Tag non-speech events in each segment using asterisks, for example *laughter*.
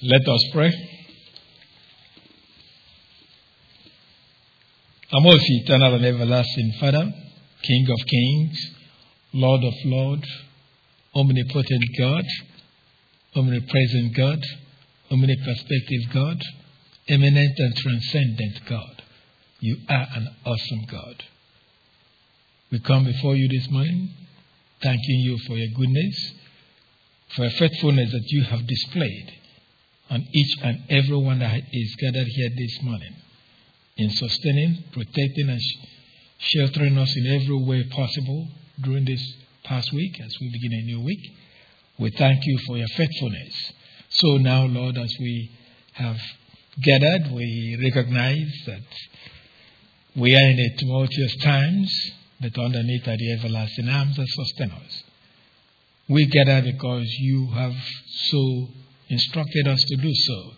Let us pray. Our most eternal and everlasting Father, King of kings, Lord of lords, omnipotent God, omnipresent God, omniperspective God, immanent and transcendent God. You are an awesome God. We come before you this morning, thanking you for your goodness, for your faithfulness that you have displayed on each and every one that is gathered here this morning in sustaining, protecting, and sheltering us in every way possible during this past week as we begin a new week. We thank you for your faithfulness. So now, Lord, as we have gathered, we recognize that we are in a tumultuous times, but underneath are the everlasting arms that sustain us. We gather because you have so instructed us to do so,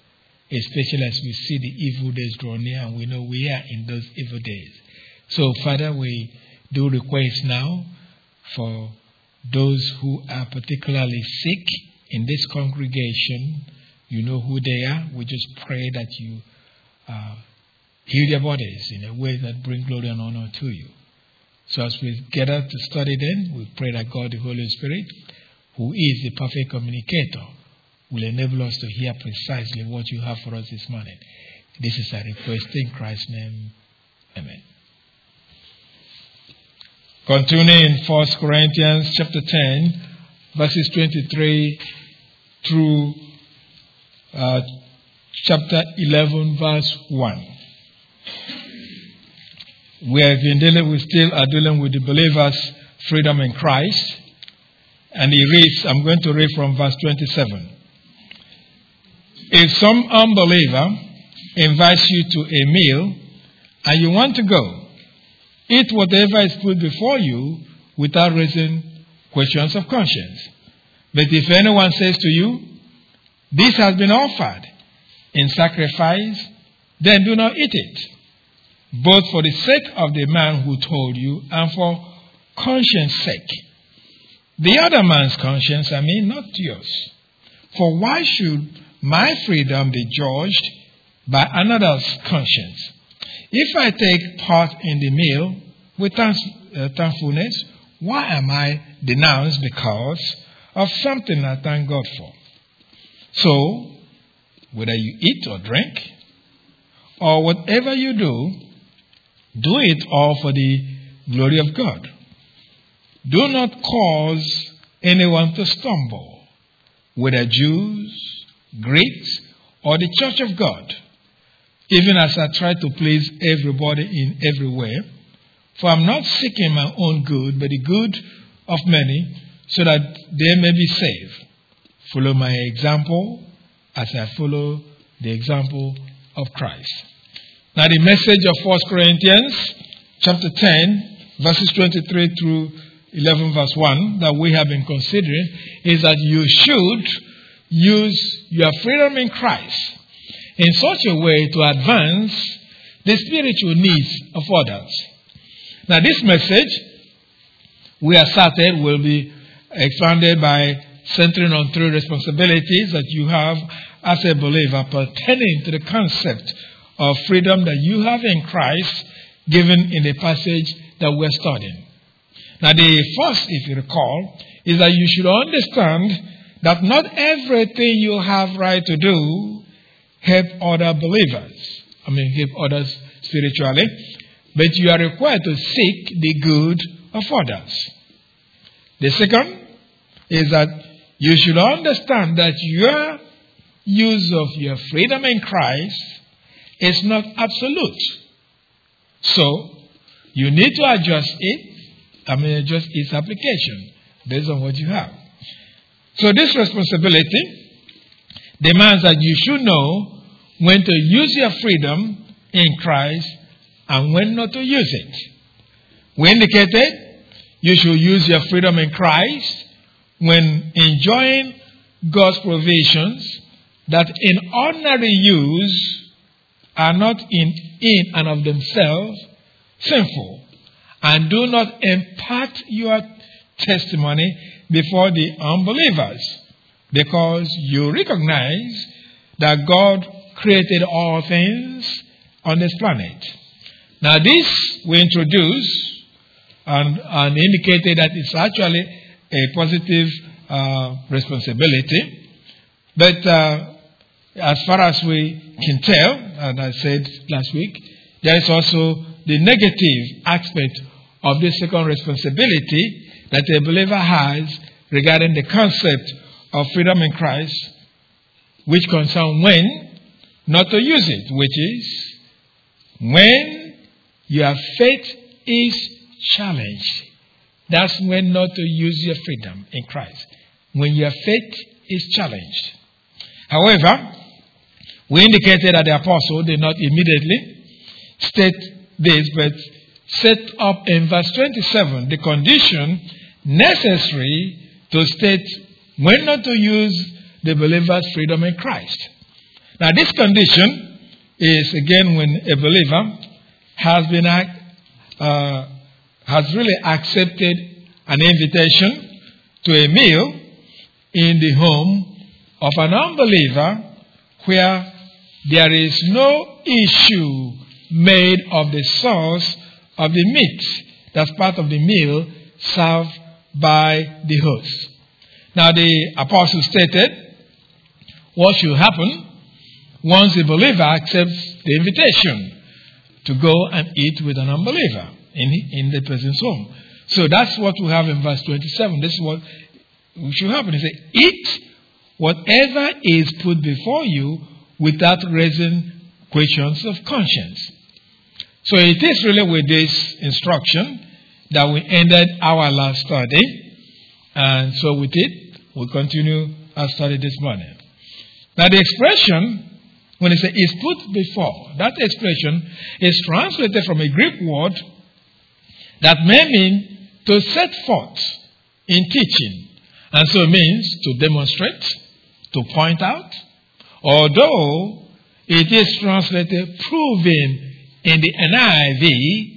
especially as we see the evil days draw near and we know we are in those evil days. So, Father, we do request now for those who are particularly sick in this congregation. You know who they are. We just pray that you uh, heal their bodies in a way that bring glory and honor to you. So as we gather to study them, we pray that God, the Holy Spirit, who is the perfect communicator, will enable us to hear precisely what you have for us this morning. This is a request in Christ's name. Amen. Continuing in 1 Corinthians chapter 10, verses 23 through uh, chapter 11, verse 1. We have been dealing, we still are dealing with the believers' freedom in Christ. And he reads, I'm going to read from verse 27. If some unbeliever invites you to a meal and you want to go, eat whatever is put before you without raising questions of conscience. But if anyone says to you, This has been offered in sacrifice, then do not eat it, both for the sake of the man who told you and for conscience sake. The other man's conscience, I mean, not yours. For why should my freedom be judged by another's conscience. If I take part in the meal with uh, thankfulness, why am I denounced because of something I thank God for? So, whether you eat or drink, or whatever you do, do it all for the glory of God. Do not cause anyone to stumble, whether Jews Greeks, or the church of God, even as I try to please everybody in every way. For I'm not seeking my own good, but the good of many, so that they may be saved. Follow my example as I follow the example of Christ. Now, the message of 1 Corinthians chapter 10, verses 23 through 11, verse 1, that we have been considering is that you should use your freedom in Christ in such a way to advance the spiritual needs of others. Now, this message we have started will be expanded by centering on three responsibilities that you have as a believer pertaining to the concept of freedom that you have in Christ given in the passage that we're studying. Now, the first, if you recall, is that you should understand that not everything you have right to do help other believers. I mean, help others spiritually, but you are required to seek the good of others. The second is that you should understand that your use of your freedom in Christ is not absolute. So, you need to adjust it, I mean, adjust its application based on what you have. So this responsibility demands that you should know when to use your freedom in Christ and when not to use it. We indicated you should use your freedom in Christ when enjoying God's provisions that in ordinary use are not in, in and of themselves sinful and do not impart your testimony before the unbelievers because you recognize that God created all things on this planet. Now, this we introduced and, and indicated that it's actually a positive uh, responsibility. But uh, as far as we can tell, and I said last week, there is also the negative aspect of this second responsibility that a believer has regarding the concept of freedom in Christ, which concern when not to use it, which is when your faith is challenged. That's when not to use your freedom in Christ. When your faith is challenged. However, we indicated that the apostle did not immediately state this, but set up in verse 27 the condition necessary to state when not to use the believer's freedom in Christ. Now, this condition is again when a believer has been uh, has really accepted an invitation to a meal in the home of an unbeliever where there is no issue made of the source of the meat that's part of the meal served by the host. Now, the apostle stated what should happen once a believer accepts the invitation to go and eat with an unbeliever in, in the person's home. So that's what we have in verse 27. This is what should happen. He said, Eat whatever is put before you without raising questions of conscience. So it is really with this instruction that we ended our last study. And so with it, we'll continue our study this morning. Now the expression, when it says is put before, that expression is translated from a Greek word that may mean to set forth in teaching. And so it means to demonstrate, to point out, although it is translated proving in the NIV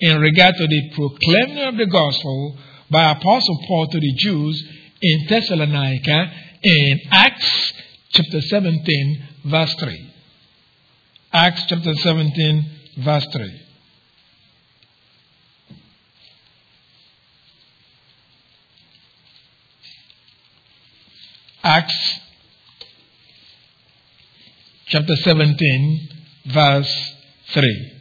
in regard to the proclaiming of the gospel by Apostle Paul to the Jews in Thessalonica in Acts chapter 17, verse 3. Acts chapter 17, verse 3. Acts chapter 17, verse 3.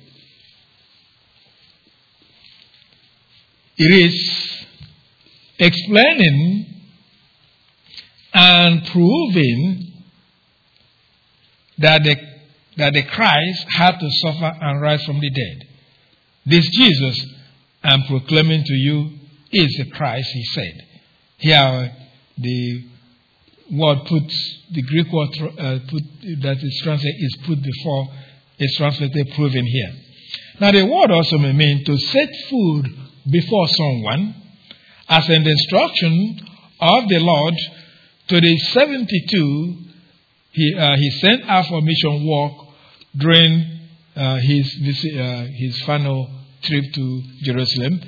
It is explaining and proving that the, that the Christ had to suffer and rise from the dead. This Jesus I'm proclaiming to you is the Christ, he said. Here, the word put, the Greek word uh, put, that is translated is put before, is translated proven here. Now, the word also may mean to set food before someone as an instruction of the Lord to the 72 he, uh, he sent out for mission work during uh, his, uh, his final trip to Jerusalem.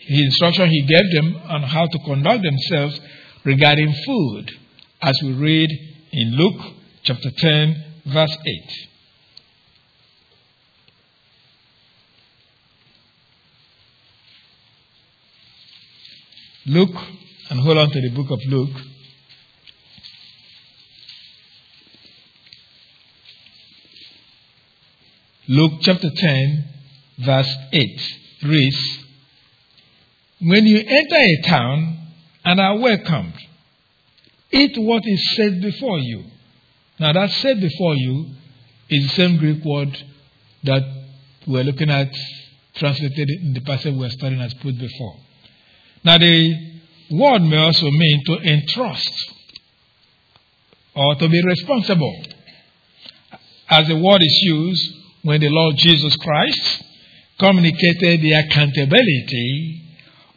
His instruction he gave them on how to conduct themselves regarding food as we read in Luke chapter 10, verse 8. Luke, and hold on to the book of Luke. Luke chapter 10, verse 8 reads When you enter a town and are welcomed, Eat what is set before you. Now, that set before you is the same Greek word that we're looking at, translated in the passage we're studying as put before. Now, the word may also mean to entrust or to be responsible. As the word is used when the Lord Jesus Christ communicated the accountability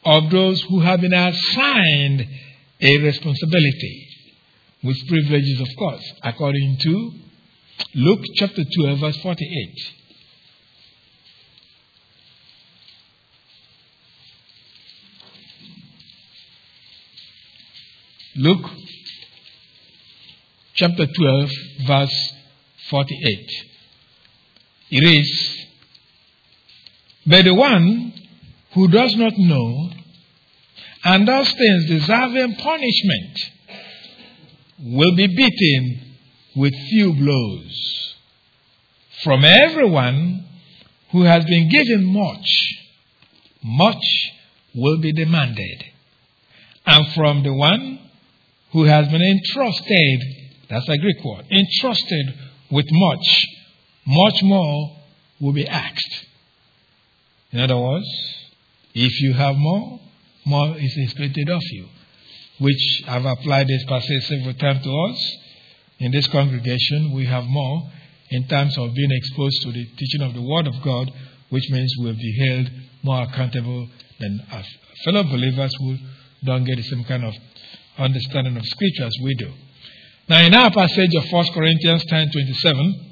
of those who have been assigned a responsibility with privileges, of course, according to Luke chapter 12, verse 48. Luke chapter 12, verse 48. It is, But the one who does not know and those things deserving punishment will be beaten with few blows. From everyone who has been given much, much will be demanded. And from the one who has been entrusted, that's a Greek word, entrusted with much, much more will be asked. In other words, if you have more, more is expected of you, which I've applied this passage several times to us. In this congregation, we have more in terms of being exposed to the teaching of the Word of God, which means we'll be held more accountable than our fellow believers who don't get the same kind of understanding of Scripture as we do. Now, in our passage of 1 Corinthians 10 27,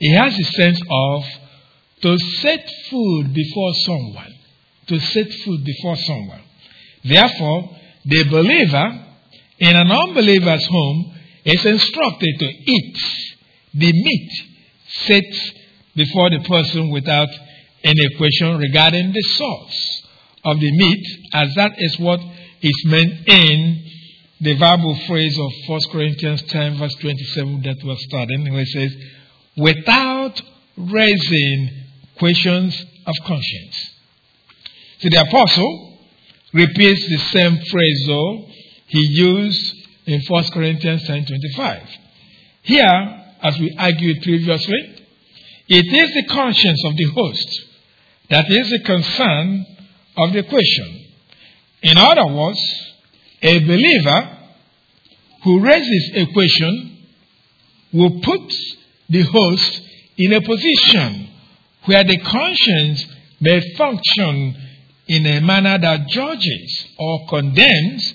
it has the sense of to set food before someone. To set food before someone. Therefore, the believer in an unbeliever's home is instructed to eat the meat set before the person without any question regarding the source of the meat, as that is what is meant in the verbal phrase of 1 Corinthians 10, verse 27 that was studying, where it says, without raising questions of conscience. So the apostle repeats the same phrase though he used in 1 Corinthians 10 25. Here, as we argued previously, it is the conscience of the host that is the concern of the question. In other words, a believer who raises a question will put the host in a position where the conscience may function in a manner that judges or condemns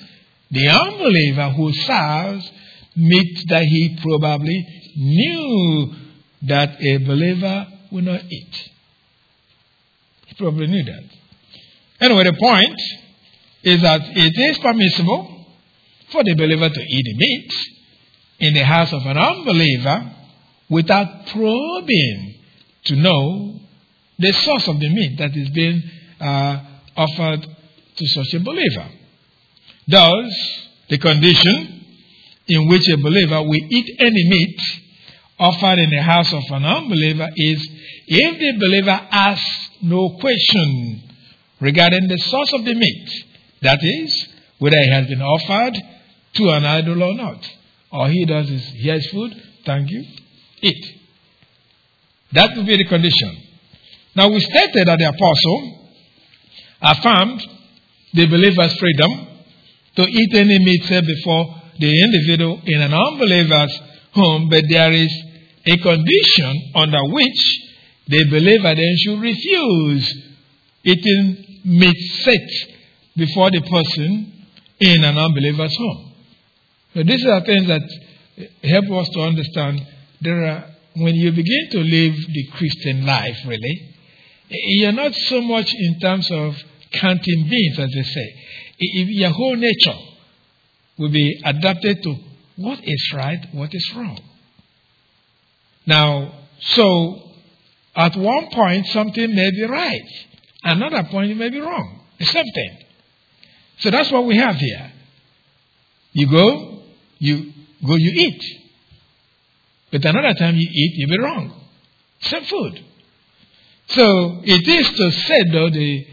the unbeliever who serves meat that he probably knew that a believer will not eat. He probably knew that. Anyway, the point is that it is permissible for the believer to eat meat in the house of an unbeliever without probing to know the source of the meat that is being uh, offered to such a believer. Thus, the condition in which a believer will eat any meat offered in the house of an unbeliever is if the believer asks no question regarding the source of the meat, that is, whether it has been offered to an idol or not. All he does is, here's food, thank you, eat. That would be the condition. Now, we stated that the apostle affirmed the believer's freedom to eat any meat set before the individual in an unbeliever's home, but there is a condition under which the believer then should refuse eating meat set before the person in an unbeliever's home. So these are things that help us to understand there are when you begin to live the Christian life, really, you're not so much in terms of counting beans, as they say. Your whole nature will be adapted to what is right, what is wrong. Now, so at one point something may be right, another point it may be wrong. The same thing. So that's what we have here. You go, you go, you eat. But another time you eat, you be wrong. Same food. So it is to say, though, the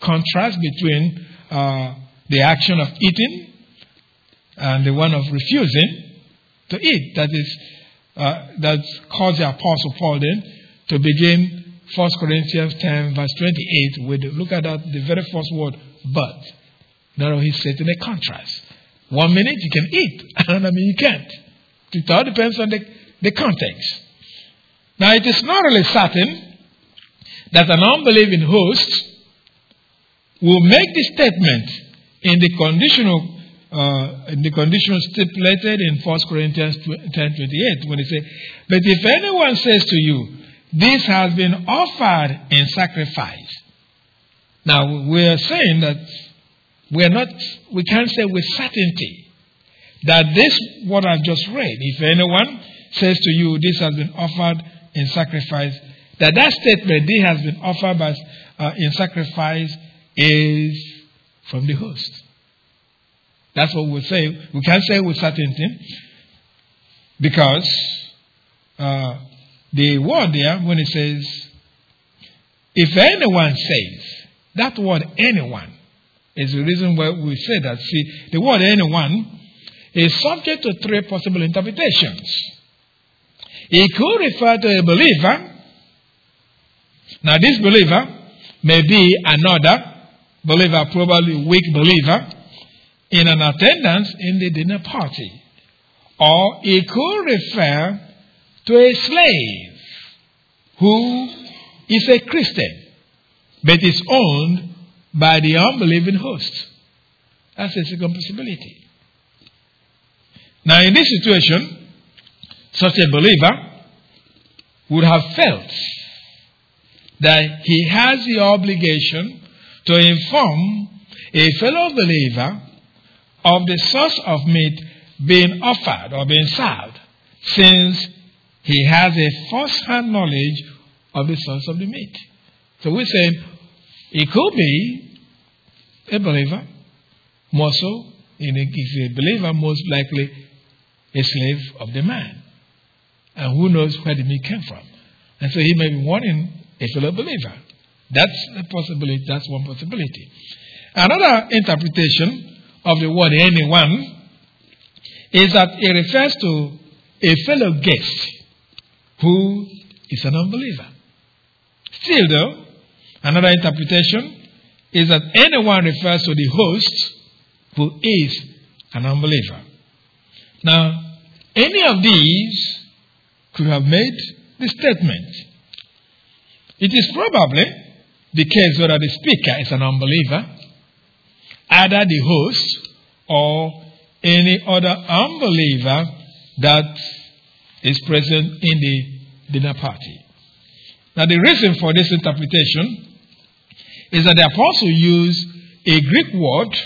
contrast between uh, the action of eating and the one of refusing to eat. That is, uh, that caused the Apostle Paul then to begin 1 Corinthians 10, verse 28, with look at that, the very first word, but. Now he's setting a contrast. One minute you can eat, *laughs* another minute you can't. It all depends on the the context. Now, it is not really certain that an unbelieving host will make the statement in the conditional uh, in the conditional stipulated in 1 Corinthians 10:28 when he says, But if anyone says to you, This has been offered in sacrifice. Now we are saying that we are not we can't say with certainty that this what I've just read, if anyone says to you, This has been offered in sacrifice, that that statement, This has been offered by, uh, in sacrifice, is from the host. That's what we say. We can't say with certainty because uh, the word there, when it says, if anyone says, that word anyone is the reason why we say that. See, the word anyone is subject to three possible interpretations. It could refer to a believer. Now, this believer may be another believer, probably weak believer, in an attendance in the dinner party. Or it could refer to a slave who is a Christian but is owned by the unbelieving host. That's a second possibility. Now, in this situation, such a believer would have felt that he has the obligation to inform a fellow believer of the source of meat being offered or being served, since he has a first hand knowledge of the source of the meat. So we're saying it could be a believer, more so, if a believer, most likely a slave of the man. And who knows where the meat came from. And so he may be warning a fellow believer. That's a possibility. That's one possibility. Another interpretation of the word anyone is that it refers to a fellow guest who is an unbeliever. Still, though, another interpretation is that anyone refers to the host who is an unbeliever. Now, any of these could have made the statement. It is probably the case whether the speaker is an unbeliever, either the host or any other unbeliever that is present in the dinner party. Now, the reason for this interpretation is that the apostle used a Greek word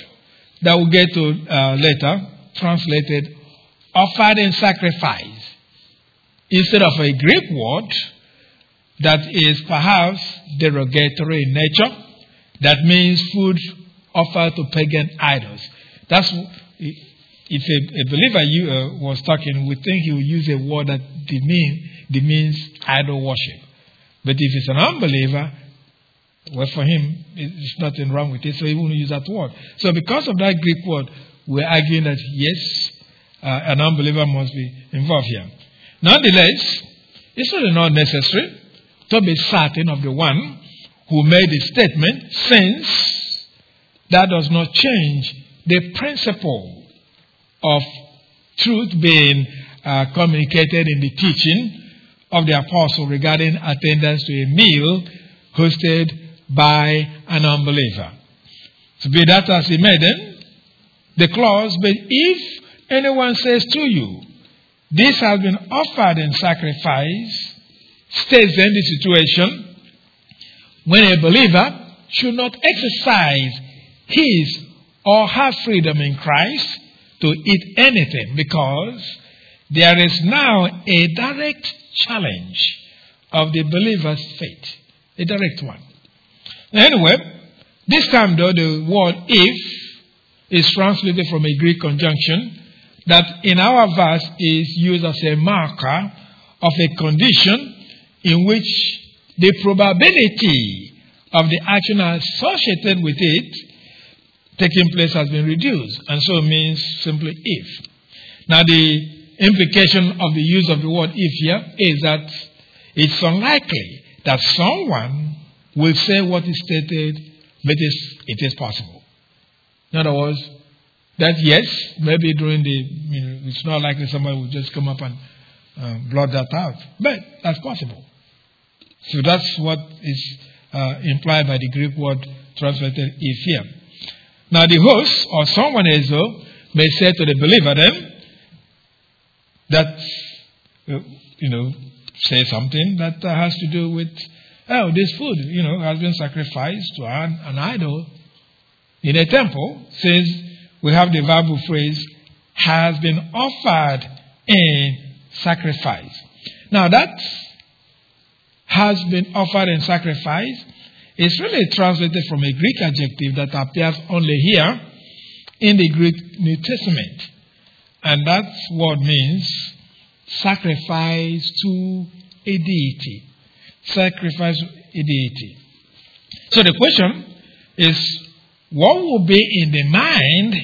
that we'll get to uh, later, translated offered in sacrifice, instead of a Greek word that is perhaps derogatory in nature, that means food offered to pagan idols. That's if a, a believer you, uh, was talking, we think he would use a word that mean, means idol worship. But if it's an unbeliever, well, for him, there's nothing wrong with it, so he won't use that word. So, because of that Greek word, we're arguing that yes, uh, an unbeliever must be involved here. Nonetheless, it's really not necessary to be certain of the one who made the statement, since that does not change the principle of truth being uh, communicated in the teaching of the apostle regarding attendance to a meal hosted by an unbeliever. To be that as he made them, the clause, but if anyone says to you, this has been offered in sacrifice, states then the situation when a believer should not exercise his or her freedom in Christ to eat anything because there is now a direct challenge of the believer's faith. A direct one. Anyway, this time though, the word if is translated from a Greek conjunction that in our verse is used as a marker of a condition in which the probability of the action associated with it taking place has been reduced, and so it means simply if. Now, the implication of the use of the word if here is that it's unlikely that someone will say what is stated, but it is possible. In other words, that yes, maybe during the, you know, it's not likely somebody will just come up and uh, blot that out, but that's possible. So that's what is uh, implied by the Greek word translated if here. Now the host or someone else though may say to the believer then that uh, you know say something that has to do with oh this food you know has been sacrificed to an, an idol in a temple since we have the verbal phrase has been offered in sacrifice. Now that has been offered in sacrifice is really translated from a Greek adjective that appears only here in the Greek New Testament. And that word means sacrifice to a deity. Sacrifice a deity. So the question is what will be in the mind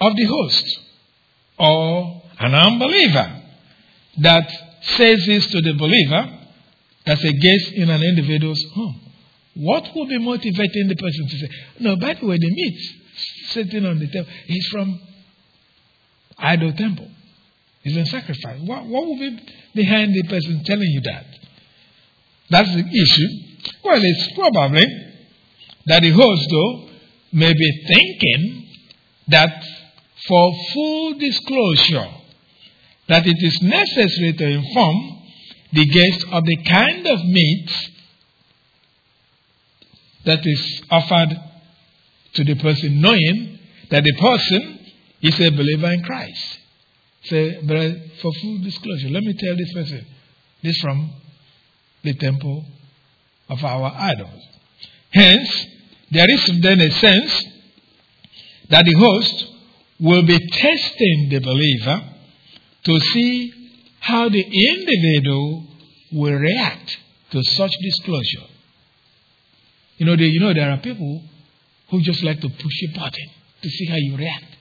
of the host or an unbeliever that says this to the believer that's a guest in an individual's home? What will be motivating the person to say, no, by the way, the meat sitting on the table is from idol temple. It's been sacrificed. What, what will be behind the person telling you that? That's the issue. Well, it's probably that the host, though, may be thinking that for full disclosure, that it is necessary to inform the guest of the kind of meat that is offered to the person, knowing that the person is a believer in Christ. Say, but for full disclosure, let me tell this person this from the temple of our idols. Hence, there is then a sense that the host will be testing the believer to see how the individual will react to such disclosure. You know, they, you know, there are people who just like to push a button to see how you react.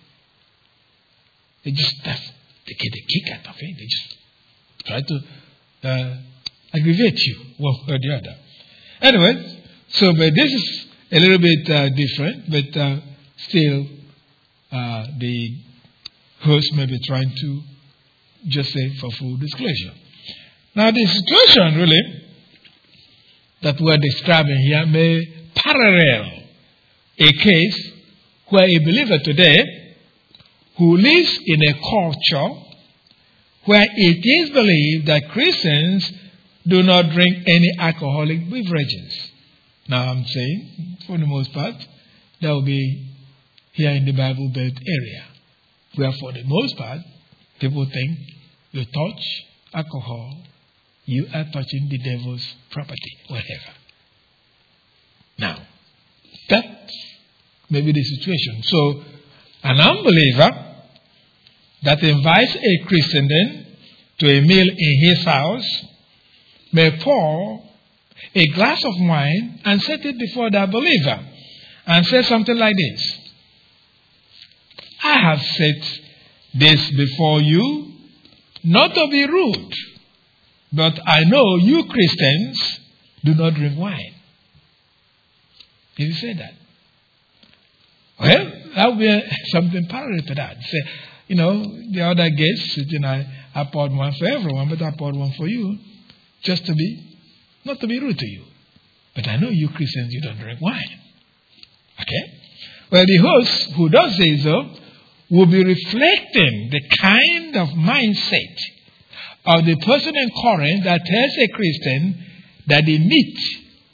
They just they get a kick out of it. They just try to uh, aggravate you one way or the other. Anyway, so but this is a little bit uh, different, but uh, still uh, the host may be trying to just say for full disclosure. Now, the situation really that we're describing here may parallel a case where a believer today who lives in a culture where it is believed that Christians do not drink any alcoholic beverages. Now, I'm saying, for the most part, that will be here in the Bible Belt area, where for the most part, people think you touch alcohol, you are touching the devil's property, whatever. Now, that may be the situation. So, an unbeliever that invites a Christian then to a meal in his house may pour a glass of wine and set it before that believer and say something like this I have set this before you not to be rude but I know you Christians do not drink wine. Did you say that? Well, that would be *laughs* something parallel to that. Say, you know, the other guests, you know, I poured one for everyone, but I poured one for you, just to be, not to be rude to you. But I know you Christians, you don't drink wine. Okay? Well, the host who does say so will be reflecting the kind of mindset of the person in Corinth that tells a Christian that the meat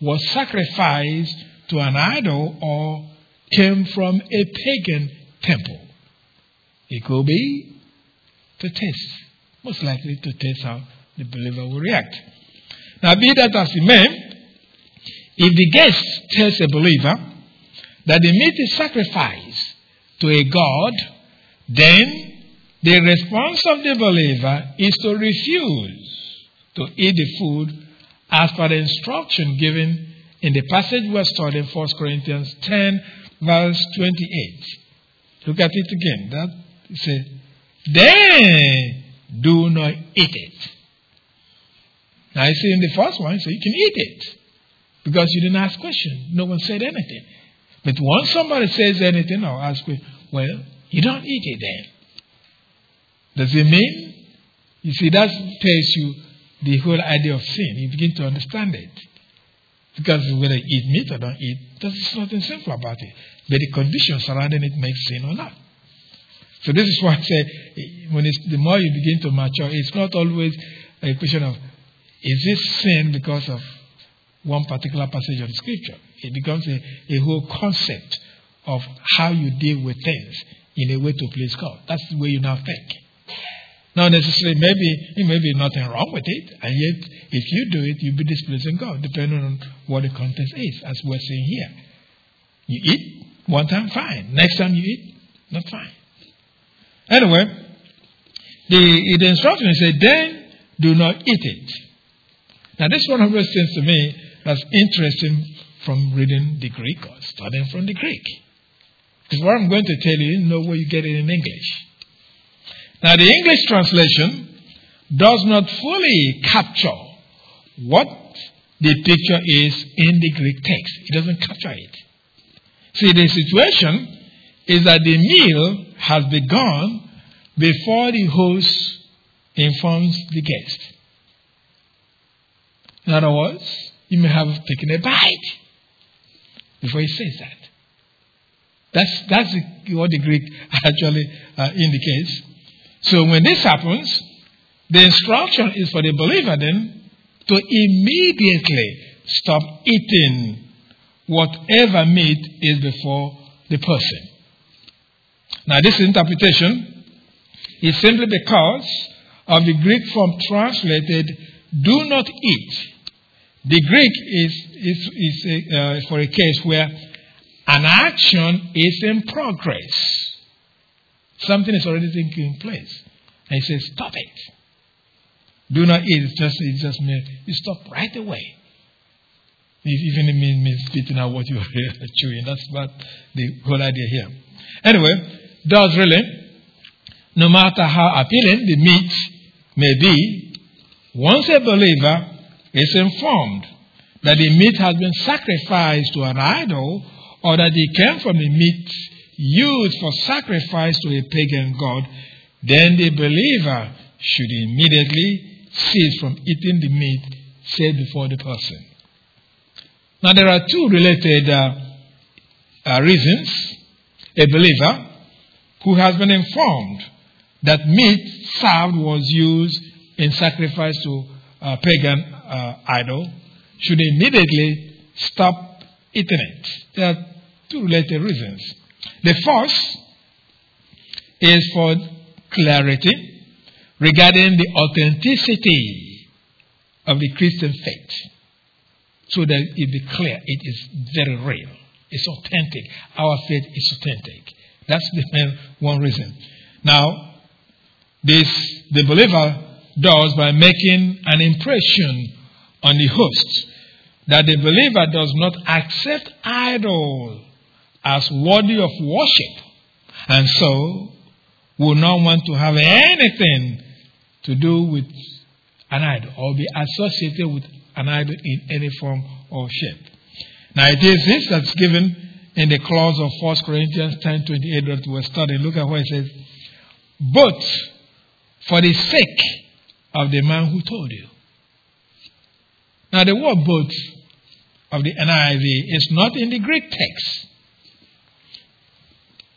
was sacrificed to an idol or came from a pagan temple. It could be to test, most likely to test how the believer will react. Now, be that as it may, if the guest tells a believer that the meat is sacrificed to a god, then the response of the believer is to refuse to eat the food as per the instruction given in the passage we are studying, 1 Corinthians 10, verse 28. Look at it again. That says, Then do not eat it. Now I see in the first one, so you can eat it. Because you didn't ask question. No one said anything. But once somebody says anything or asks, well, you don't eat it then. Does it mean? You see, that tells you the whole idea of sin. You begin to understand it. Because whether you eat meat or don't eat, there's nothing sinful about it. But the conditions surrounding it make sin or not. So this is why I say, when the more you begin to mature, it's not always a question of, is this sin because of one particular passage of Scripture? It becomes a, a whole concept of how you deal with things in a way to please God. That's the way you now think. Not necessarily, maybe it may be nothing wrong with it, and yet if you do it, you'll be displeasing God, depending on what the context is, as we're seeing here. You eat one time, fine. Next time you eat, not fine. Anyway, the, the instruction said, then do not eat it. Now, this one those things to me that's interesting from reading the Greek or studying from the Greek. Because what I'm going to tell you, you know where you get it in English. Now, the English translation does not fully capture what the picture is in the Greek text. It doesn't capture it. See, the situation is that the meal has begun before the host informs the guest. In other words, you may have taken a bite before he says that. That's, that's what the Greek *laughs* actually uh, indicates. So when this happens, the instruction is for the believer then to immediately stop eating whatever meat is before the person. Now, this interpretation is simply because of the Greek form translated, do not eat. The Greek is, is, is a, uh, for a case where an action is in progress. Something is already taking place. And he says, stop it. Do not eat. It's just, just, you stop right away. Even it means, means spitting out what you're *laughs* chewing. That's about the whole idea here. Anyway, does really, no matter how appealing the meat may be, once a believer is informed that the meat has been sacrificed to an idol or that it came from the meat used for sacrifice to a pagan god, then the believer should immediately cease from eating the meat set before the person. Now, there are two related uh, uh, reasons a believer who has been informed that meat served was used in sacrifice to a pagan uh, idol should immediately stop eating it. There are two related reasons. The first is for clarity regarding the authenticity of the Christian faith so that it be clear it is very real. It's authentic. Our faith is authentic. That's the main one reason. Now, this the believer does by making an impression on the host that the believer does not accept idol as worthy of worship and so will not want to have anything to do with an idol or be associated with an idol in any form or shape. Now it is this that's given in the clause of 1 Corinthians 10:28 that we're studying. Look at what it says. But for the sake of the man who told you. Now the word "but" of the NIV is not in the Greek text.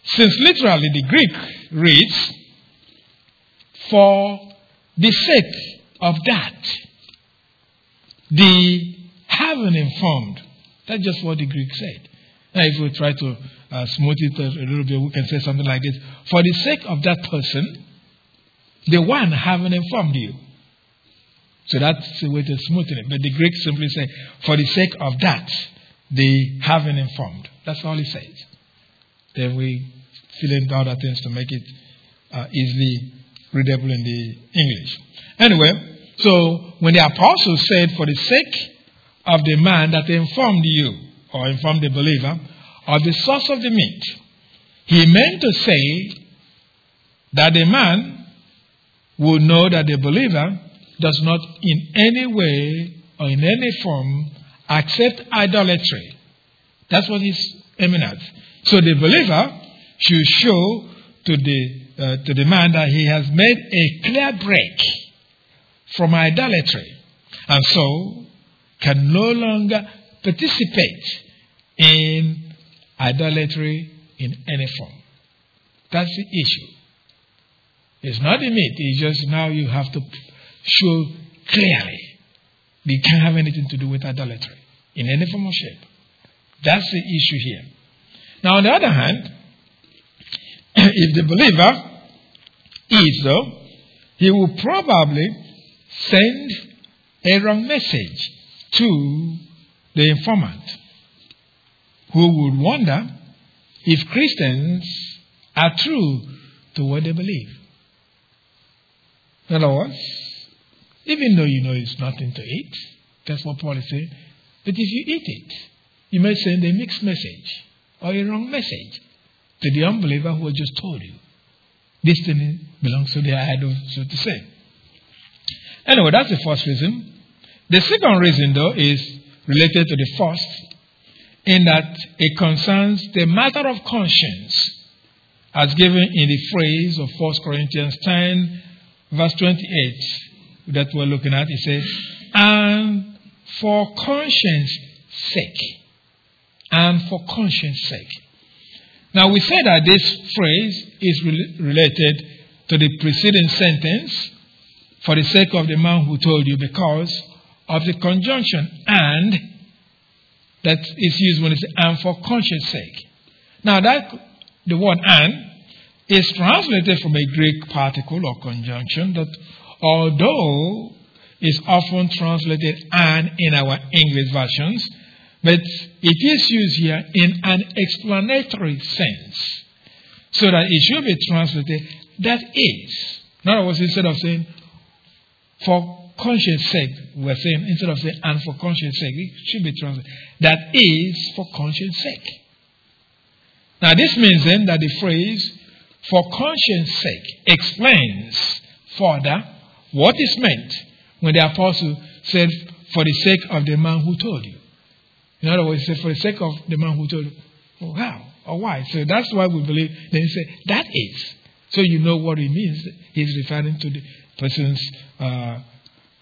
Since literally the Greek reads, for the sake of that the having informed. That's just what the Greek said. Now, if we try to uh, smooth it a little bit, we can say something like this For the sake of that person, the one having informed you. So that's the way to smoothen it. But the Greek simply say, For the sake of that, the having informed. That's all he says. Then we fill in other things to make it uh, easily readable in the English. Anyway, so when the apostle said, For the sake of the man that informed you, or informed the believer, of the source of the meat, he meant to say that the man will know that the believer does not in any way or in any form accept idolatry. That's what he's aiming. So the believer should show to the, uh, to the man that he has made a clear break from idolatry and so can no longer participate in idolatry in any form. That's the issue. It's not the meat, it's just now you have to show clearly we can't have anything to do with idolatry in any form or shape. That's the issue here. Now, on the other hand, *clears throat* if the believer is, though, he will probably send a wrong message to the informant who would wonder if Christians are true to what they believe. In other words, even though you know it's nothing to eat, that's what Paul is saying, but if you eat it, you may send a mixed message or a wrong message to the unbeliever who has just told you. This thing belongs to the idol, so to say. Anyway, that's the first reason. The second reason, though, is related to the first, in that it concerns the matter of conscience, as given in the phrase of 1 Corinthians 10, verse 28, that we're looking at. It says, And for conscience sake. And for conscience sake. Now, we say that this phrase is re- related to the preceding sentence, for the sake of the man who told you, because of the conjunction and that is used when it's and for conscience sake. Now, that the word and is translated from a Greek particle or conjunction that, although is often translated and in our English versions, but it is used here in an explanatory sense. So that it should be translated that is. In other words, instead of saying for conscience sake, we're saying instead of saying and for conscience sake, it should be translated that is for conscience sake. Now this means then that the phrase for conscience sake explains further what is meant when the apostle said for the sake of the man who told you. In other words, he said, for the sake of the man who told you. Oh, how? Or why? So that's why we believe. Then he said, that is. So you know what it means. He's referring to the person's uh,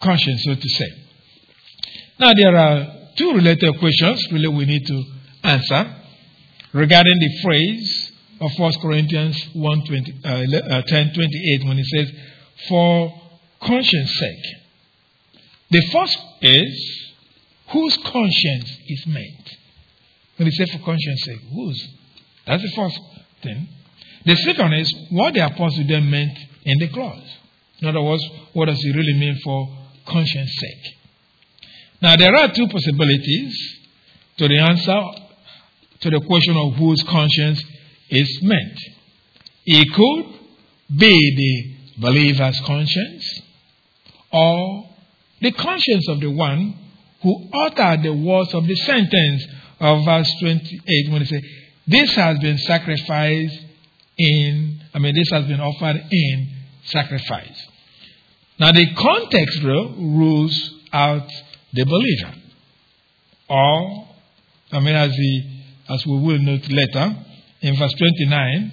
conscience, so to say. Now, there are two related questions really we need to answer regarding the phrase of 1 Corinthians 1, 20, uh, uh, 10 28 when it says, for conscience sake. The first is, whose conscience is meant? When he said for conscience sake, whose? That's the first thing. The second is what the apostle then meant in the clause. In other words, what does it really mean for conscience sake? Now, there are two possibilities to the answer to the question of whose conscience is meant. It could be the believer's conscience or the conscience of the one who uttered the words of the sentence of verse 28 when he said, This has been sacrificed in, I mean, this has been offered in sacrifice. Now, the context rules out the believer. Or, I mean, as, the, as we will note later in verse 29,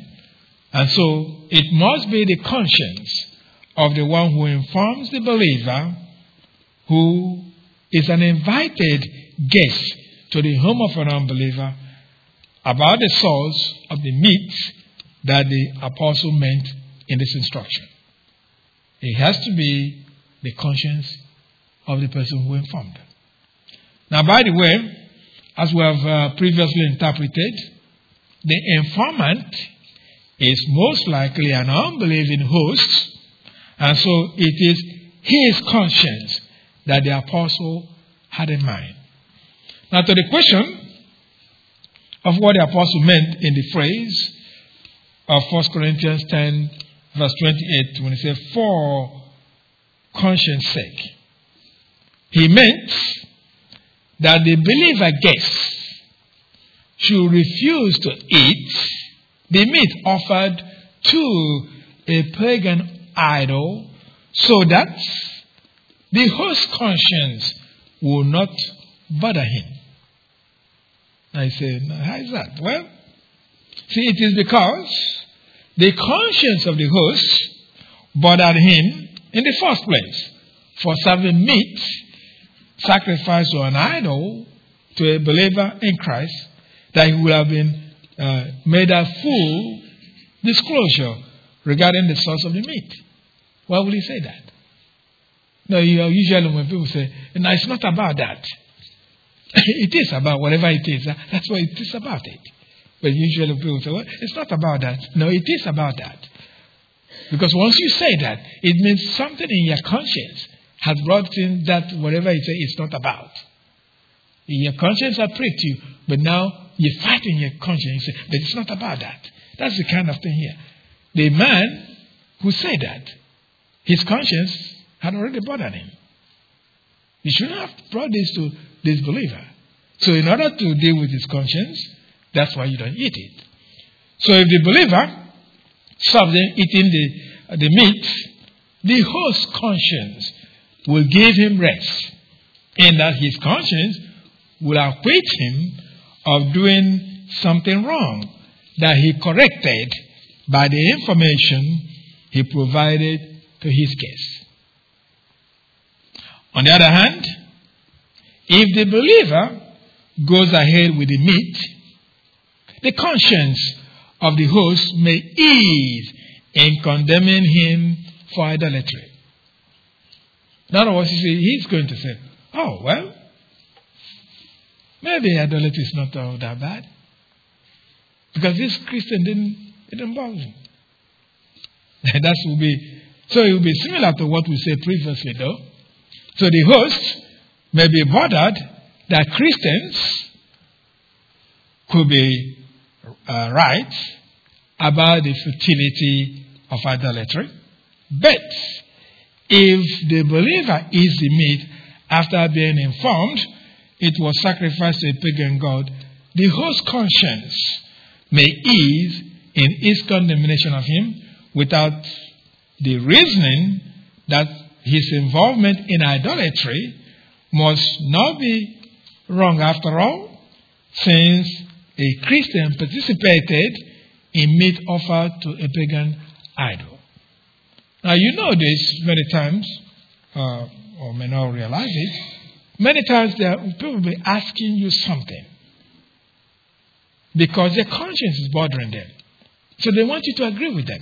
and so it must be the conscience of the one who informs the believer who is an invited guest to the home of an unbeliever about the source of the meat that the apostle meant in this instruction. It has to be the conscience of the person who informed. Now, by the way, as we have uh, previously interpreted, the informant is most likely an unbelieving host, and so it is his conscience that the apostle had in mind. Now, to the question of what the apostle meant in the phrase of 1 Corinthians 10, verse 28, when he said, For conscience sake, he meant that the believer guest should refuse to eat the meat offered to a pagan idol so that the host conscience will not bother him. I say, how is that? Well, see, it is because the conscience of the host bothered him in the first place for serving meat sacrificed to an idol to a believer in Christ that he would have been uh, made a full disclosure regarding the source of the meat. Why would he say that? No, you know, usually when people say, no, it's not about that. *laughs* it is about whatever it is. That's what it is about it. But usually people say, well, it's not about that. No, it is about that. Because once you say that, it means something in your conscience has brought in that whatever say is not about. In your conscience has pricked you, but now you fight in your conscience. But it's not about that. That's the kind of thing here. The man who said that, his conscience had already bothered him. He shouldn't have brought this to this believer. So, in order to deal with his conscience, that's why you don't eat it. So, if the believer stops eating the, the meat, the host conscience will give him rest, and that his conscience will acquit him of doing something wrong that he corrected by the information he provided to his guest. On the other hand, if the believer goes ahead with the meat, the conscience of the host may ease in condemning him for idolatry. In other words, he's going to say, Oh, well, maybe idolatry is not all that bad. Because this Christian didn't, didn't bother *laughs* that will be, so it will be similar to what we said previously, though. So the host may be bothered that Christians could be uh, right about the futility of idolatry. But if the believer is the meat after being informed it was sacrificed to a pagan god, the host conscience may ease in its condemnation of him without the reasoning that his involvement in idolatry must not be wrong after all, since a Christian participated in meat offered to a pagan idol. Now, you know this many times, uh, or may not realize it. Many times people will be asking you something because their conscience is bothering them. So they want you to agree with them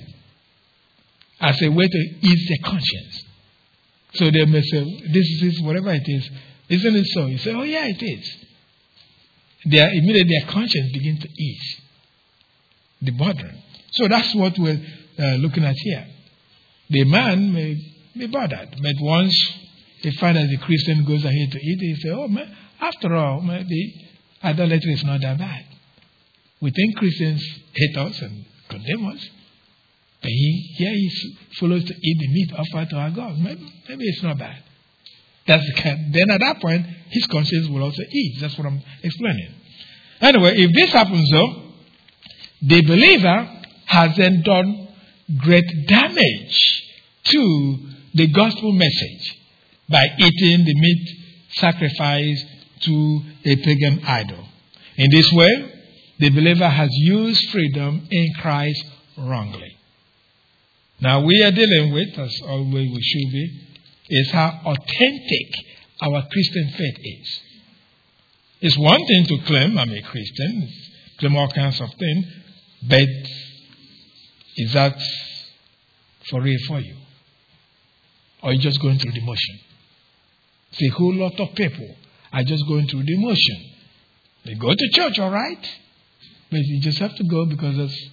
as a way to ease their conscience. So they may say, This is whatever it is. Isn't it so? You say, Oh, yeah, it is. Their, immediately their conscience begins to ease the burden. So that's what we're uh, looking at here. The man may be bothered, but once he finds that the Christian goes ahead to eat, he says, Oh, man, after all, maybe idolatry is not that bad. We think Christians hate us and condemn us. But he, here he follows to eat the meat offered to our God. Maybe, maybe it's not bad. That's the kind. Then at that point, his conscience will also eat. That's what I'm explaining. Anyway, if this happens though, the believer has then done great damage to the gospel message by eating the meat sacrificed to a pagan idol. In this way, the believer has used freedom in Christ wrongly. Now, we are dealing with, as always we should be, is how authentic our Christian faith is. It's one thing to claim I'm a Christian, claim all kinds of things, but is that for real for you? Or are you just going through the motion? See, a whole lot of people are just going through the motion. They go to church, all right, but you just have to go because that's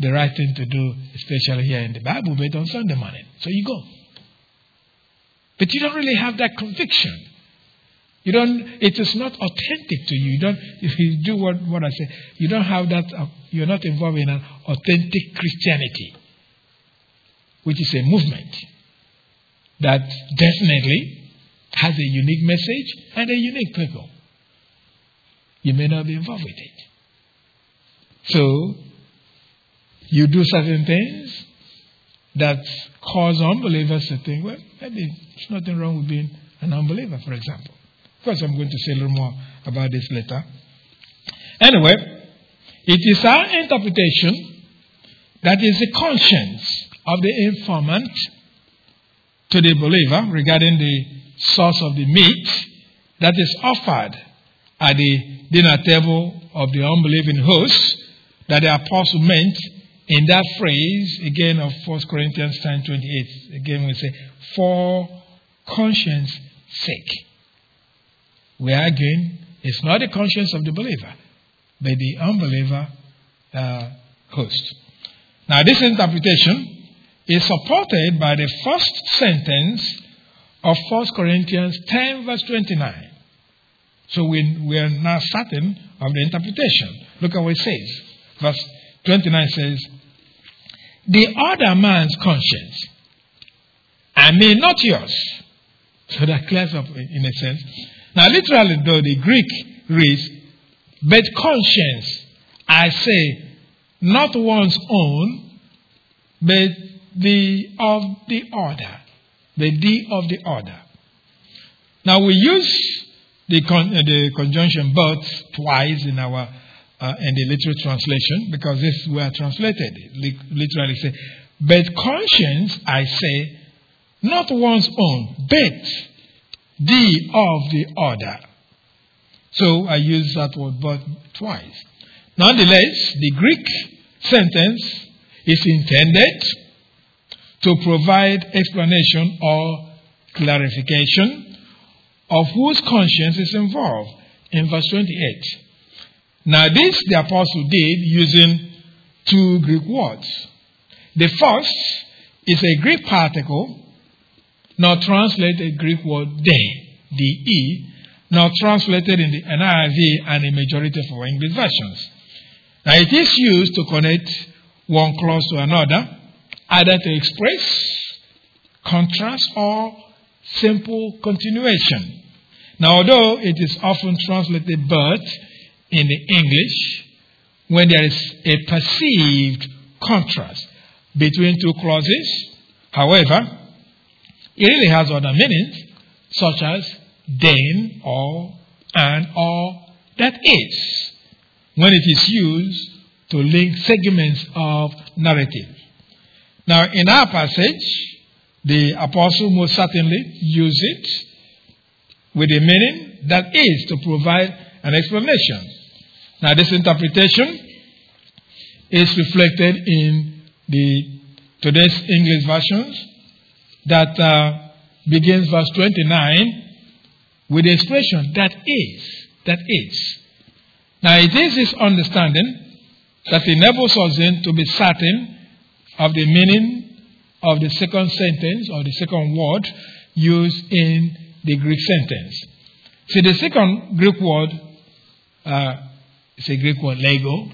the right thing to do, especially here in the Bible, but on Sunday morning. So you go. But you don't really have that conviction. You don't, it is not authentic to you. You don't, if you do what, what I say, you don't have that, uh, you're not involved in an authentic Christianity, which is a movement that definitely has a unique message and a unique people. You may not be involved with it. So, you do certain things that cause unbelievers to think, well, maybe there's nothing wrong with being an unbeliever, for example. Of course, I'm going to say a little more about this later. Anyway, it is our interpretation that is the conscience of the informant to the believer regarding the source of the meat that is offered at the dinner table of the unbelieving host that the apostle meant in that phrase again of 1 Corinthians 10 28. Again, we say, for conscience sake. We are again, it's not the conscience of the believer, but the unbeliever uh, host. Now, this interpretation is supported by the first sentence of 1 Corinthians 10, verse 29. So we, we are now certain of the interpretation. Look at what it says. Verse 29 says, The other man's conscience, I mean not yours. So that clears up in a sense. Now, literally, though, the Greek reads, But conscience, I say, not one's own, but the of the other. The D of the order. Now, we use the, con- uh, the conjunction but twice in our uh, in the literal translation because this were translated literally say but conscience i say not one's own but the of the order. so i use that word but twice nonetheless the greek sentence is intended to provide explanation or clarification of whose conscience is involved in verse 28. Now, this the apostle did using two Greek words. The first is a Greek particle, now translated Greek word de, de, now translated in the NIV and the majority of our English versions. Now, it is used to connect one clause to another, either to express contrast or simple continuation. Now, although it is often translated but in the English, when there is a perceived contrast between two clauses, however, it really has other meanings, such as then or and or that is, when it is used to link segments of narrative. Now, in our passage, the apostle most certainly used it with a meaning that is to provide an explanation. Now, this interpretation is reflected in the today's English versions that uh, begins verse 29 with the expression that is, that is. Now, it is this understanding that enables us then to be certain of the meaning of the second sentence or the second word used in the Greek sentence. See, the second Greek word uh, is a Greek word, lego.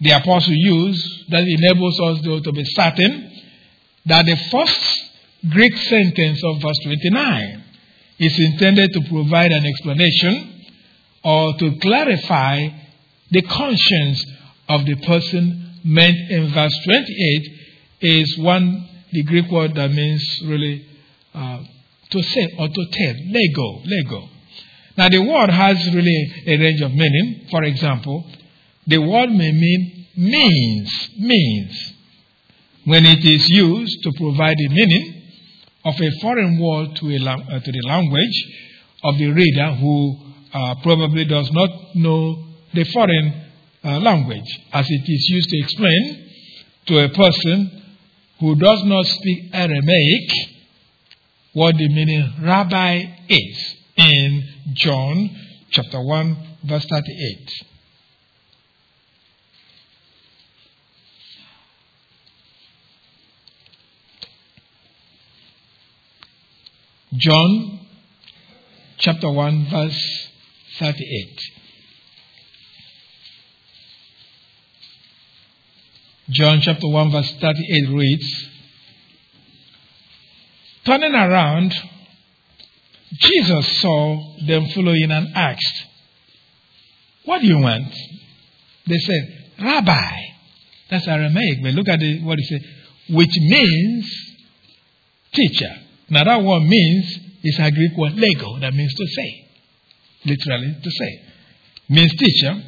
The apostle used that enables us though, to be certain that the first Greek sentence of verse 29 is intended to provide an explanation or to clarify the conscience of the person meant in verse 28 is one, the Greek word that means really uh, to say or to tell. Lego, Lego. Now the word has really a range of meaning. For example, the word may mean means, means. When it is used to provide the meaning of a foreign word to, a, uh, to the language of the reader who uh, probably does not know the foreign uh, language, as it is used to explain to a person who does not speak Aramaic what the meaning rabbi is in John chapter 1, verse 38. John chapter 1, verse 38. John chapter 1, verse 38 reads, Turning around, Jesus saw them following and asked, What do you want? They said, Rabbi. That's Aramaic, but look at the, what he said, which means teacher. Now that word means is a Greek word lego, that means to say. Literally to say. Means teacher,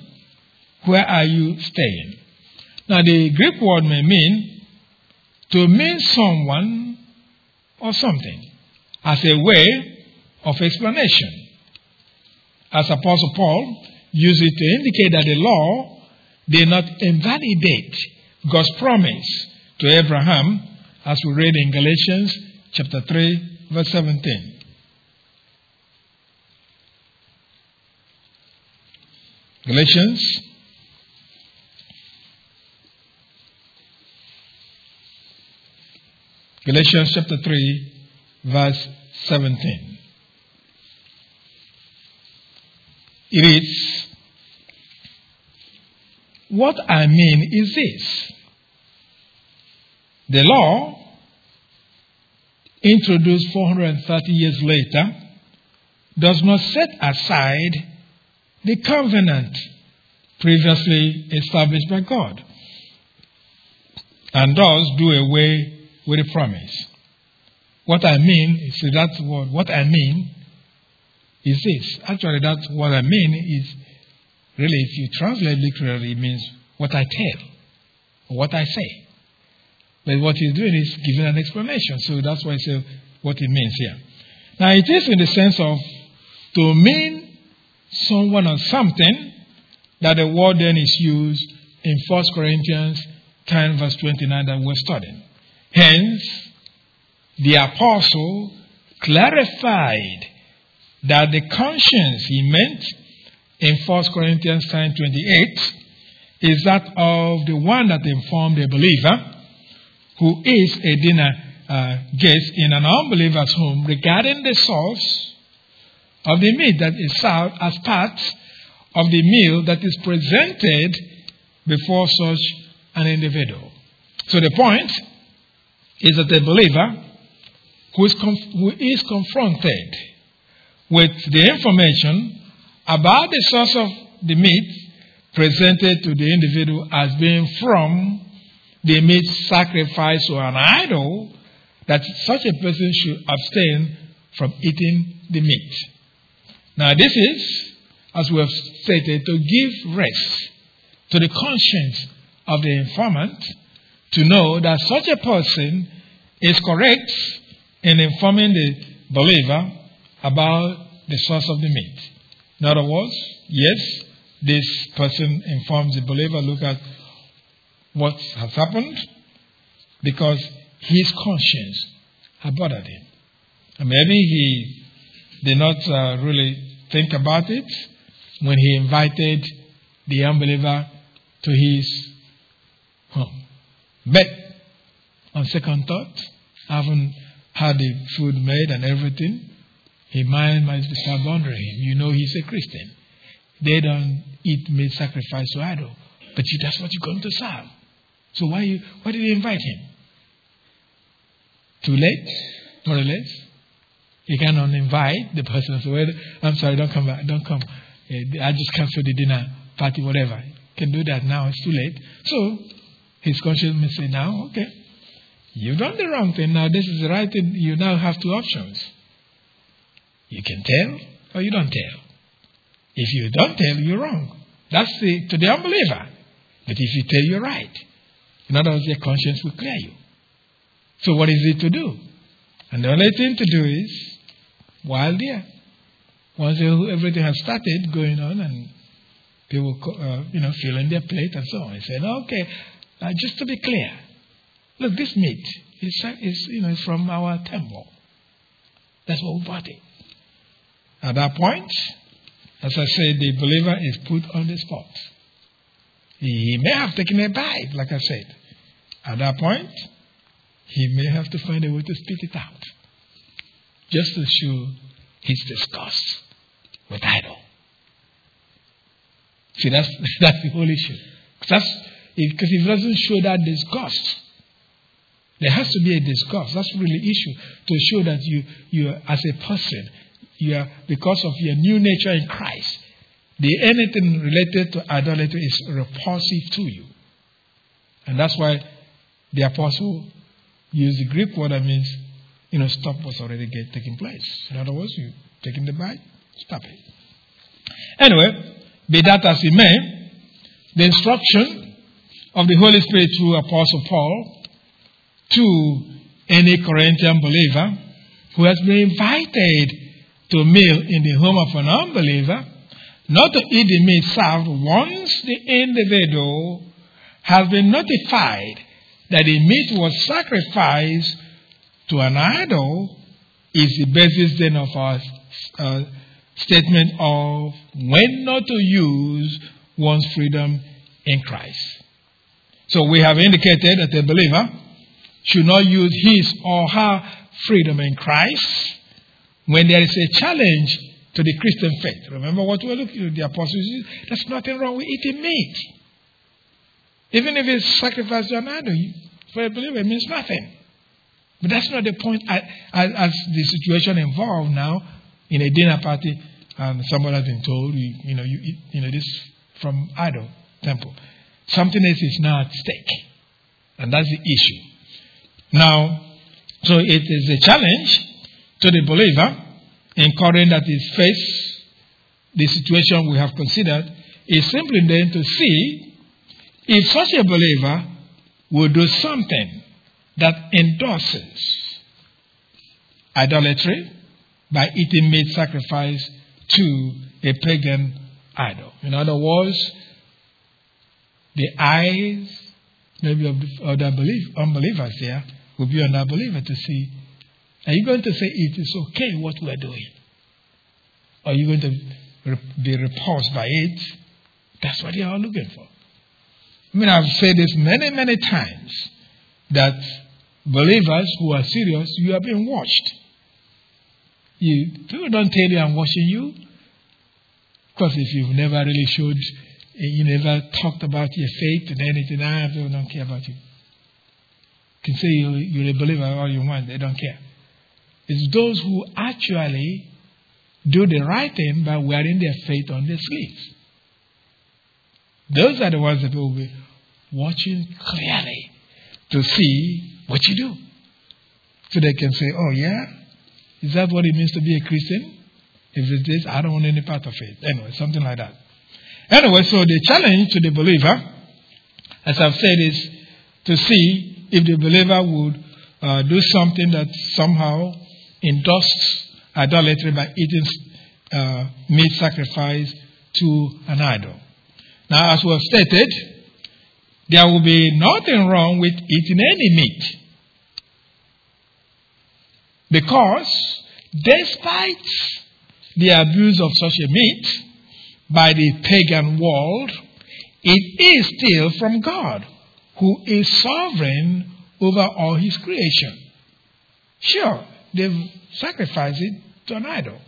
where are you staying? Now the Greek word may mean to mean someone or something as a way of explanation. As Apostle Paul used it to indicate that the law did not invalidate God's promise to Abraham, as we read in Galatians chapter 3, verse 17. Galatians Galatians chapter 3, verse 17. It reads, What I mean is this the law, introduced 430 years later, does not set aside the covenant previously established by God and does do away with a promise. What I mean is that word. What I mean is this. Actually, that's what I mean is really, if you translate literally, it means what I tell or what I say. But what he's doing is giving an explanation. So that's why I say what it means here. Now, it is in the sense of to mean someone or something that the word then is used in 1 Corinthians 10, verse 29 that we're studying. Hence, the apostle clarified that the conscience he meant in 1 Corinthians 10 28 is that of the one that informed a believer who is a dinner uh, guest in an unbeliever's home regarding the source of the meat that is served as part of the meal that is presented before such an individual. So the point is that the believer who is, conf- who is confronted with the information about the source of the meat presented to the individual as being from the meat sacrifice to an idol, that such a person should abstain from eating the meat. Now, this is, as we have stated, to give rest to the conscience of the informant to know that such a person is correct in informing the believer about the source of the meat. In other words, yes, this person informs the believer, look at what has happened because his conscience had bothered him. And maybe he did not uh, really think about it when he invited the unbeliever to his home. But on second thought, having had the food made and everything, his mind might start bothering him. You know he's a Christian. They don't eat meat sacrifice to idol. But you, that's what you're going to serve. So why, you, why did you invite him? Too late? More or less? You cannot invite the person. So, I'm sorry, don't come back. Don't come. Eh, I just canceled the dinner party, whatever. You can do that now. It's too late. So, his conscience may say, now, okay, you've done the wrong thing. Now, this is the right thing. You now have two options. You can tell or you don't tell. If you don't tell, you're wrong. That's the, to the unbeliever. But if you tell, you're right. In other words, your conscience will clear you. So, what is it to do? And the only thing to do is, while there, once everything has started going on and people, uh, you know, filling their plate and so on, he said, okay, uh, just to be clear, look, this meat is, is, you know, from our temple. That's what we bought it. At that point, as I said, the believer is put on the spot. He may have taken a bite, like I said. At that point, he may have to find a way to spit it out. Just to show his disgust with idol. See, that's, *laughs* that's the whole issue. That's, because it doesn't show that disgust, there has to be a disgust. That's really the issue. To show that you, you as a person, you are, because of your new nature in Christ, the anything related to idolatry is repulsive to you. And that's why the apostle used the Greek word that means, you know, stop what's already get, taking place. In other words, you taking the bite, stop it. Anyway, be that as it may, the instruction of the Holy Spirit through Apostle Paul to any Corinthian believer who has been invited to meal in the home of an unbeliever, not to eat the meat served once the individual has been notified that the meat was sacrificed to an idol is the basis then of our uh, statement of when not to use one's freedom in Christ. So we have indicated that a believer should not use his or her freedom in Christ when there is a challenge to the Christian faith. Remember what we were looking at the apostles? There's nothing wrong with eating meat. Even if it's sacrificed to an idol, for a believer, it means nothing. But that's not the point as, as the situation involved now in a dinner party and somebody has been told, you, you know, you eat, you know, this from idol temple. Something else is now at stake. And that's the issue. Now, so it is a challenge to the believer in current that is face the situation we have considered is simply then to see if such a believer will do something that endorses idolatry by eating meat sacrificed to a pagan idol. In other words, the eyes, maybe of the other belief, unbelievers there, will be on that believer to see, are you going to say it is okay what we're doing? Or Are you going to be repulsed by it? That's what they are looking for. I mean, I've said this many, many times that believers who are serious, you are being watched. You, people don't tell you I'm watching you. Because if you've never really showed, you never talked about your faith and anything, people don't care about you. You can say you're a believer all you want, they don't care. It's those who actually do the right thing by wearing their faith on their sleeves. Those are the ones that will be watching clearly to see what you do. So they can say, oh, yeah, is that what it means to be a Christian? If it is, I don't want any part of it. Anyway, something like that. Anyway, so the challenge to the believer, as I've said, is to see if the believer would uh, do something that somehow endorses idolatry by eating uh, meat sacrificed to an idol. Now, as we have stated, there will be nothing wrong with eating any meat. Because, despite the abuse of such a meat by the pagan world, it is still from God, who is sovereign over all his creation. Sure, they've sacrificed it to an idol.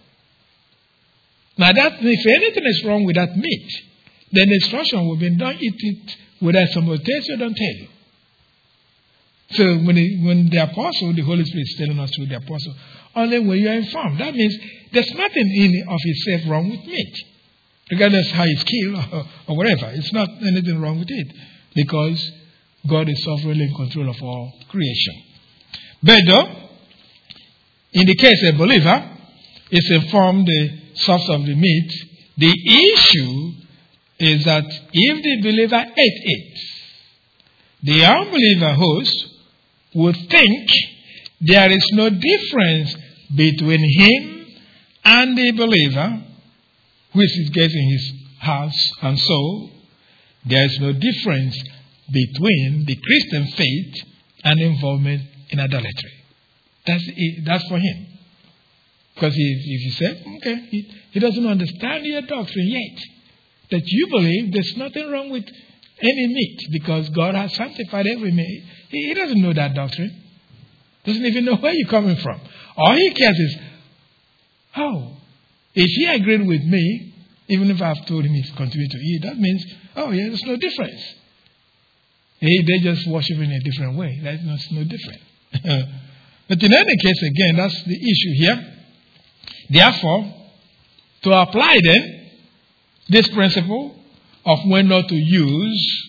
Now, that, if anything is wrong with that meat, then the instruction will be don't eat it whether somebody tells you don't tell you. So when, the, when the apostle, the Holy Spirit is telling us through the apostle, oh, only when you are informed. That means there's nothing in of itself wrong with meat. Regardless how it's killed or, whatever. It's not anything wrong with it. Because God is sovereignly in control of all creation. But though, in the case of a believer is informed the source of the meat, the issue is that if the believer ate it, the unbeliever host would think there is no difference between him and the believer, which is getting his house and soul. There is no difference between the Christian faith and involvement in idolatry. That's, that's for him. Because if, if you say, okay, he, he doesn't understand your doctrine yet, that you believe there's nothing wrong with any meat because God has sanctified every meat. He, he doesn't know that doctrine. Doesn't even know where you're coming from. All he cares is, oh, if he agreed with me, even if I've told him he's continuing to eat, that means, oh, yeah, there's no difference. Hey, they just worship in a different way. That's no, no different. *laughs* but in any case, again, that's the issue here. Therefore, to apply then this principle of when not to use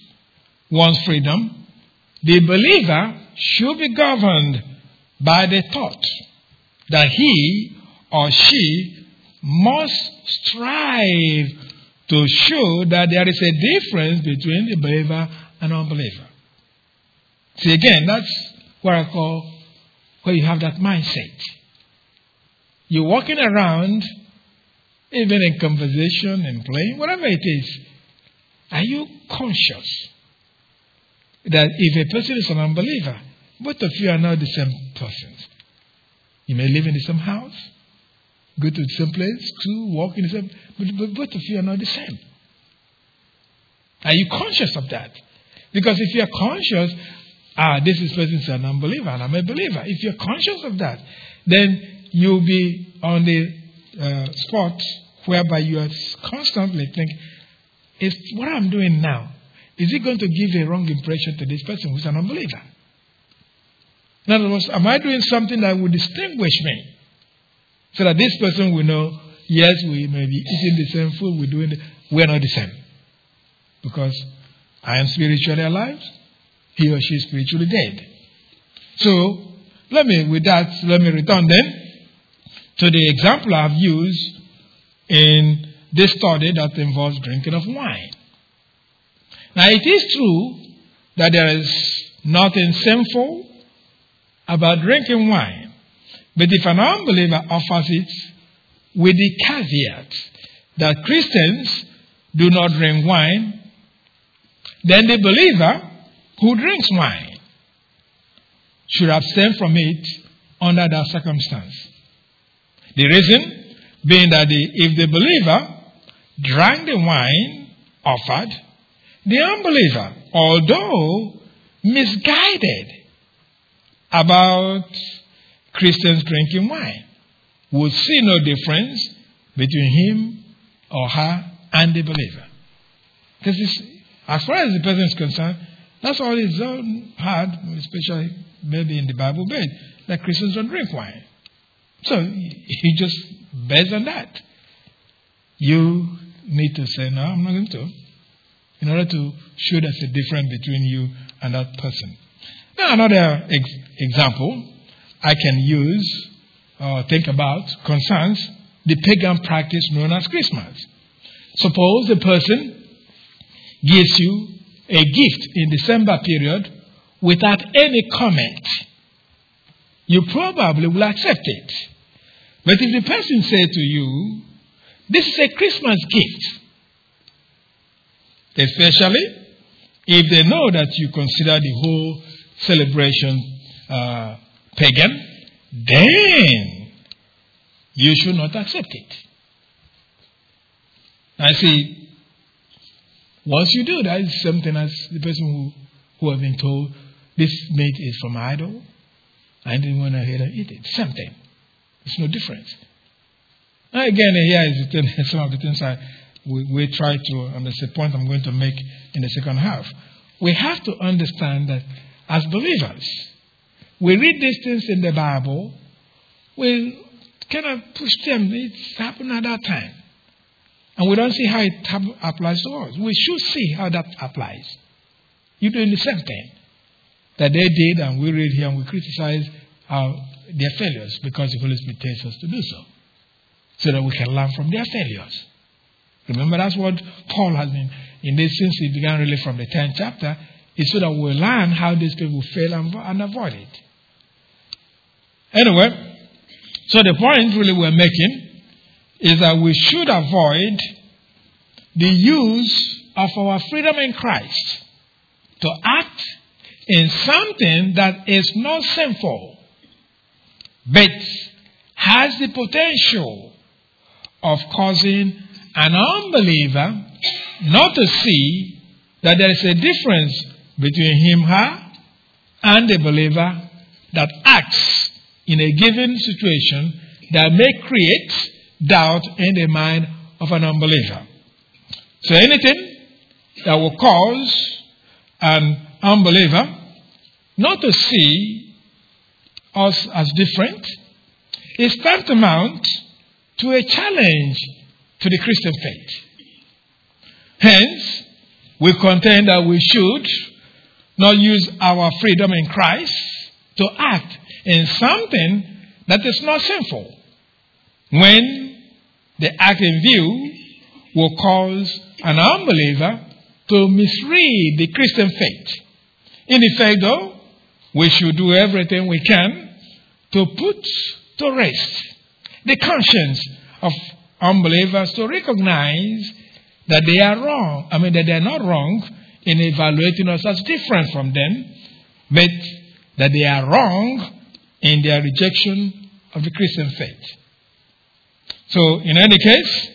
one's freedom, the believer should be governed by the thought that he or she must strive to show that there is a difference between the believer and unbeliever. See, again, that's what I call where you have that mindset. You're walking around, even in conversation and playing, whatever it is. Are you conscious that if a person is an unbeliever, both of you are not the same persons? You may live in the same house, go to the same place, school, walk in the same, but, but both of you are not the same. Are you conscious of that? Because if you are conscious, ah, this is person is an unbeliever and I'm a believer. If you're conscious of that, then you'll be on the uh, spot whereby you are constantly thinking, is what I'm doing now, is it going to give a wrong impression to this person who's an unbeliever? In other words, am I doing something that will distinguish me? So that this person will know, yes, we may be eating the same food, we're doing the, we're not the same. Because I am spiritually alive, he or she is spiritually dead. So, let me, with that, let me return then to the example I've used in this study that involves drinking of wine. Now, it is true that there is nothing sinful about drinking wine, but if an unbeliever offers it with the caveat that Christians do not drink wine, then the believer who drinks wine should abstain from it under that circumstance. The reason being that the, if the believer drank the wine offered, the unbeliever, although misguided about Christians drinking wine, would see no difference between him or her and the believer. Because as far as the person is concerned, that's all he's heard, especially maybe in the Bible Belt, that Christians don't drink wine. So he just based on that. You need to say, no, I'm not going to. In order to show there's a difference between you and that person. Now, another ex- example I can use or think about concerns the pagan practice known as Christmas. Suppose a person gives you a gift in December period without any comment. You probably will accept it. But if the person said to you, this is a Christmas gift, especially if they know that you consider the whole celebration uh, pagan, then you should not accept it. I see, once you do that, it's something as the person who, who has been told this meat is from idol, I didn't want to hear eat it. Something. There's no difference. Now again, here is thing, *laughs* some of the things I, we, we try to, and that's the point I'm going to make in the second half. We have to understand that as believers, we read these things in the Bible, we kind of push them. It's happened at that time. And we don't see how it applies to us. We should see how that applies. You're doing the same thing that they did, and we read here and we criticize our, their failures because the Holy Spirit tells us to do so, so that we can learn from their failures. Remember, that's what Paul has been in this since he began really from the 10th chapter, is so that we learn how these people fail and, and avoid it. Anyway, so the point really we're making is that we should avoid the use of our freedom in Christ to act in something that is not sinful, but has the potential of causing an unbeliever not to see that there is a difference between him, her, and the believer that acts in a given situation that may create doubt in the mind of an unbeliever. So anything that will cause an unbeliever not to see us as different is tantamount to a challenge to the Christian faith. Hence, we contend that we should not use our freedom in Christ to act in something that is not sinful when the act in view will cause an unbeliever to misread the Christian faith. In effect, though, we should do everything we can to put to rest the conscience of unbelievers to recognize that they are wrong. I mean, that they are not wrong in evaluating us as different from them, but that they are wrong in their rejection of the Christian faith. So, in any case,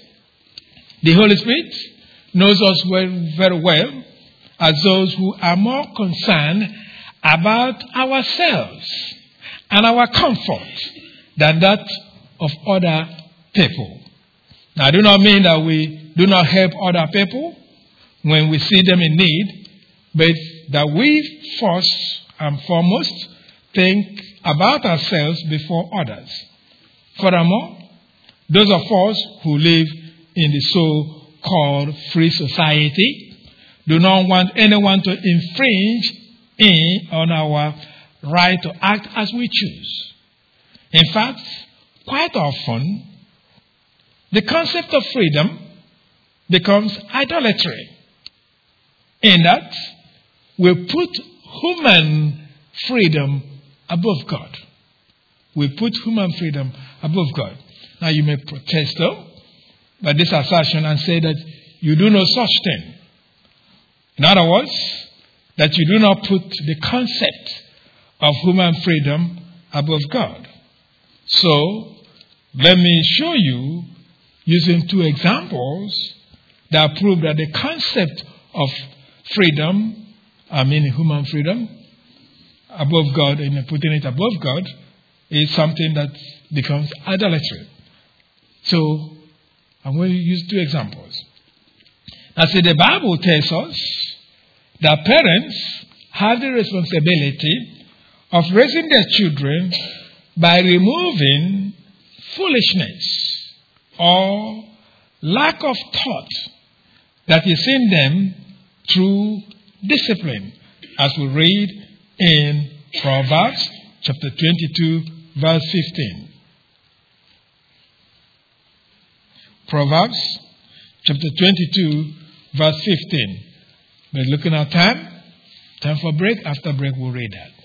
the Holy Spirit knows us well, very well as those who are more concerned about ourselves and our comfort than that of other people. Now, I do not mean that we do not help other people when we see them in need, but that we first and foremost think about ourselves before others. Furthermore, those of us who live in the so called free society do not want anyone to infringe in on our right to act as we choose. In fact, quite often, the concept of freedom becomes idolatry in that we put human freedom above God. We put human freedom above God. Now you may protest though by this assertion and say that you do no such thing. In other words, that you do not put the concept of human freedom above God. So, let me show you using two examples that prove that the concept of freedom, I mean human freedom, above God and putting it above God is something that becomes idolatry. So, I'm going to use two examples. Now, see, the Bible tells us that parents have the responsibility of raising their children by removing foolishness or lack of thought that is in them through discipline, as we read in Proverbs chapter 22, verse 15. Proverbs chapter 22, verse 15. We're looking at time. Time for break. After break, we'll read that.